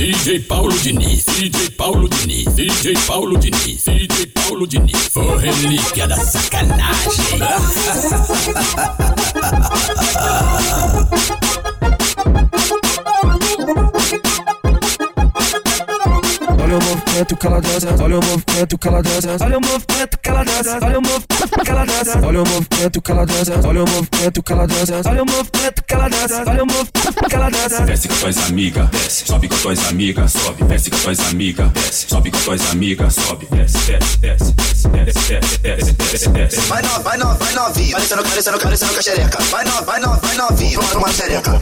DJ Paulo Diniz, DJ Paulo Diniz, DJ Paulo Diniz, DJ Paulo Diniz, o relíquia da sacanagem. Olha o movimento que ela dança, olha o movimento que ela dança, olha o movimento que ela dança, olha o movimento que ela dança, olha o movimento que ela dança, olha o movimento que ela dança, olha o movimento que ela dança, olha o movimento que ela dança. Desce com tuas amigas, desce, sobe com tuas amigas, sobe, desce com tuas amigas, desce, sobe com tuas amigas, sobe, desce, desce, desce, Vai no, vai no, vai novinho, parecendo, parecendo, parecendo com a xereca. Vai no, vai no, vai novinho, toma uma xereca.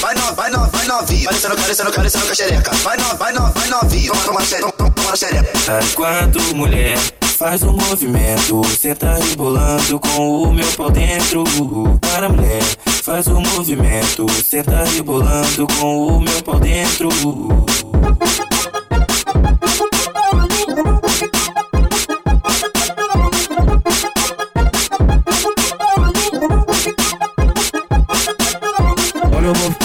Vai no, vai no, vai novinho, parecendo, parecendo, parecendo com a xereca. Vai no, vai no, vai novinho, toma uma xereca, toma uma xereca. Quando mulher faz um movimento, cê tá rebolando com o meu pau dentro. Para mulher, faz um movimento, cê tá rebolando com o meu pau dentro.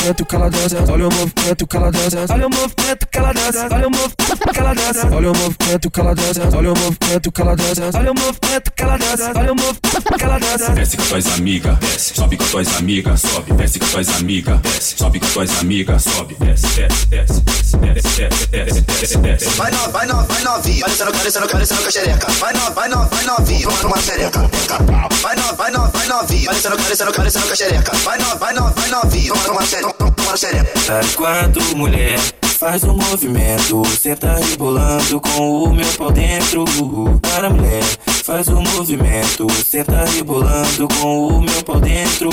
movimento que ela dança, olha o movimento que ela dança, olha o movimento que ela dança, olha o movimento que ela dança, olha o movimento que ela dança, olha o movimento que ela dança, olha o movimento que ela dança, olha o movimento que ela dança. Desce com tuas amigas, desce, sobe com tuas amigas, sobe, desce com tuas amigas, desce, sobe com tuas amigas, sobe, desce, desce, desce, desce, desce, desce, desce. Vai no, vai no, vai novinha, vai descendo, vai descendo, vai descendo com a xereca, vai no, vai no, vai novinha, uma xereca, vai no, vai no, vai novinha novinho, parecendo, parecendo, parecendo com a xereca. Vai no, vai no, vai novinho, toma uma xereca, toma uma xereca. Quando mulher faz um movimento, tá rebolando com o meu pau dentro. Para mulher, faz um movimento, tá rebolando com o meu pau dentro.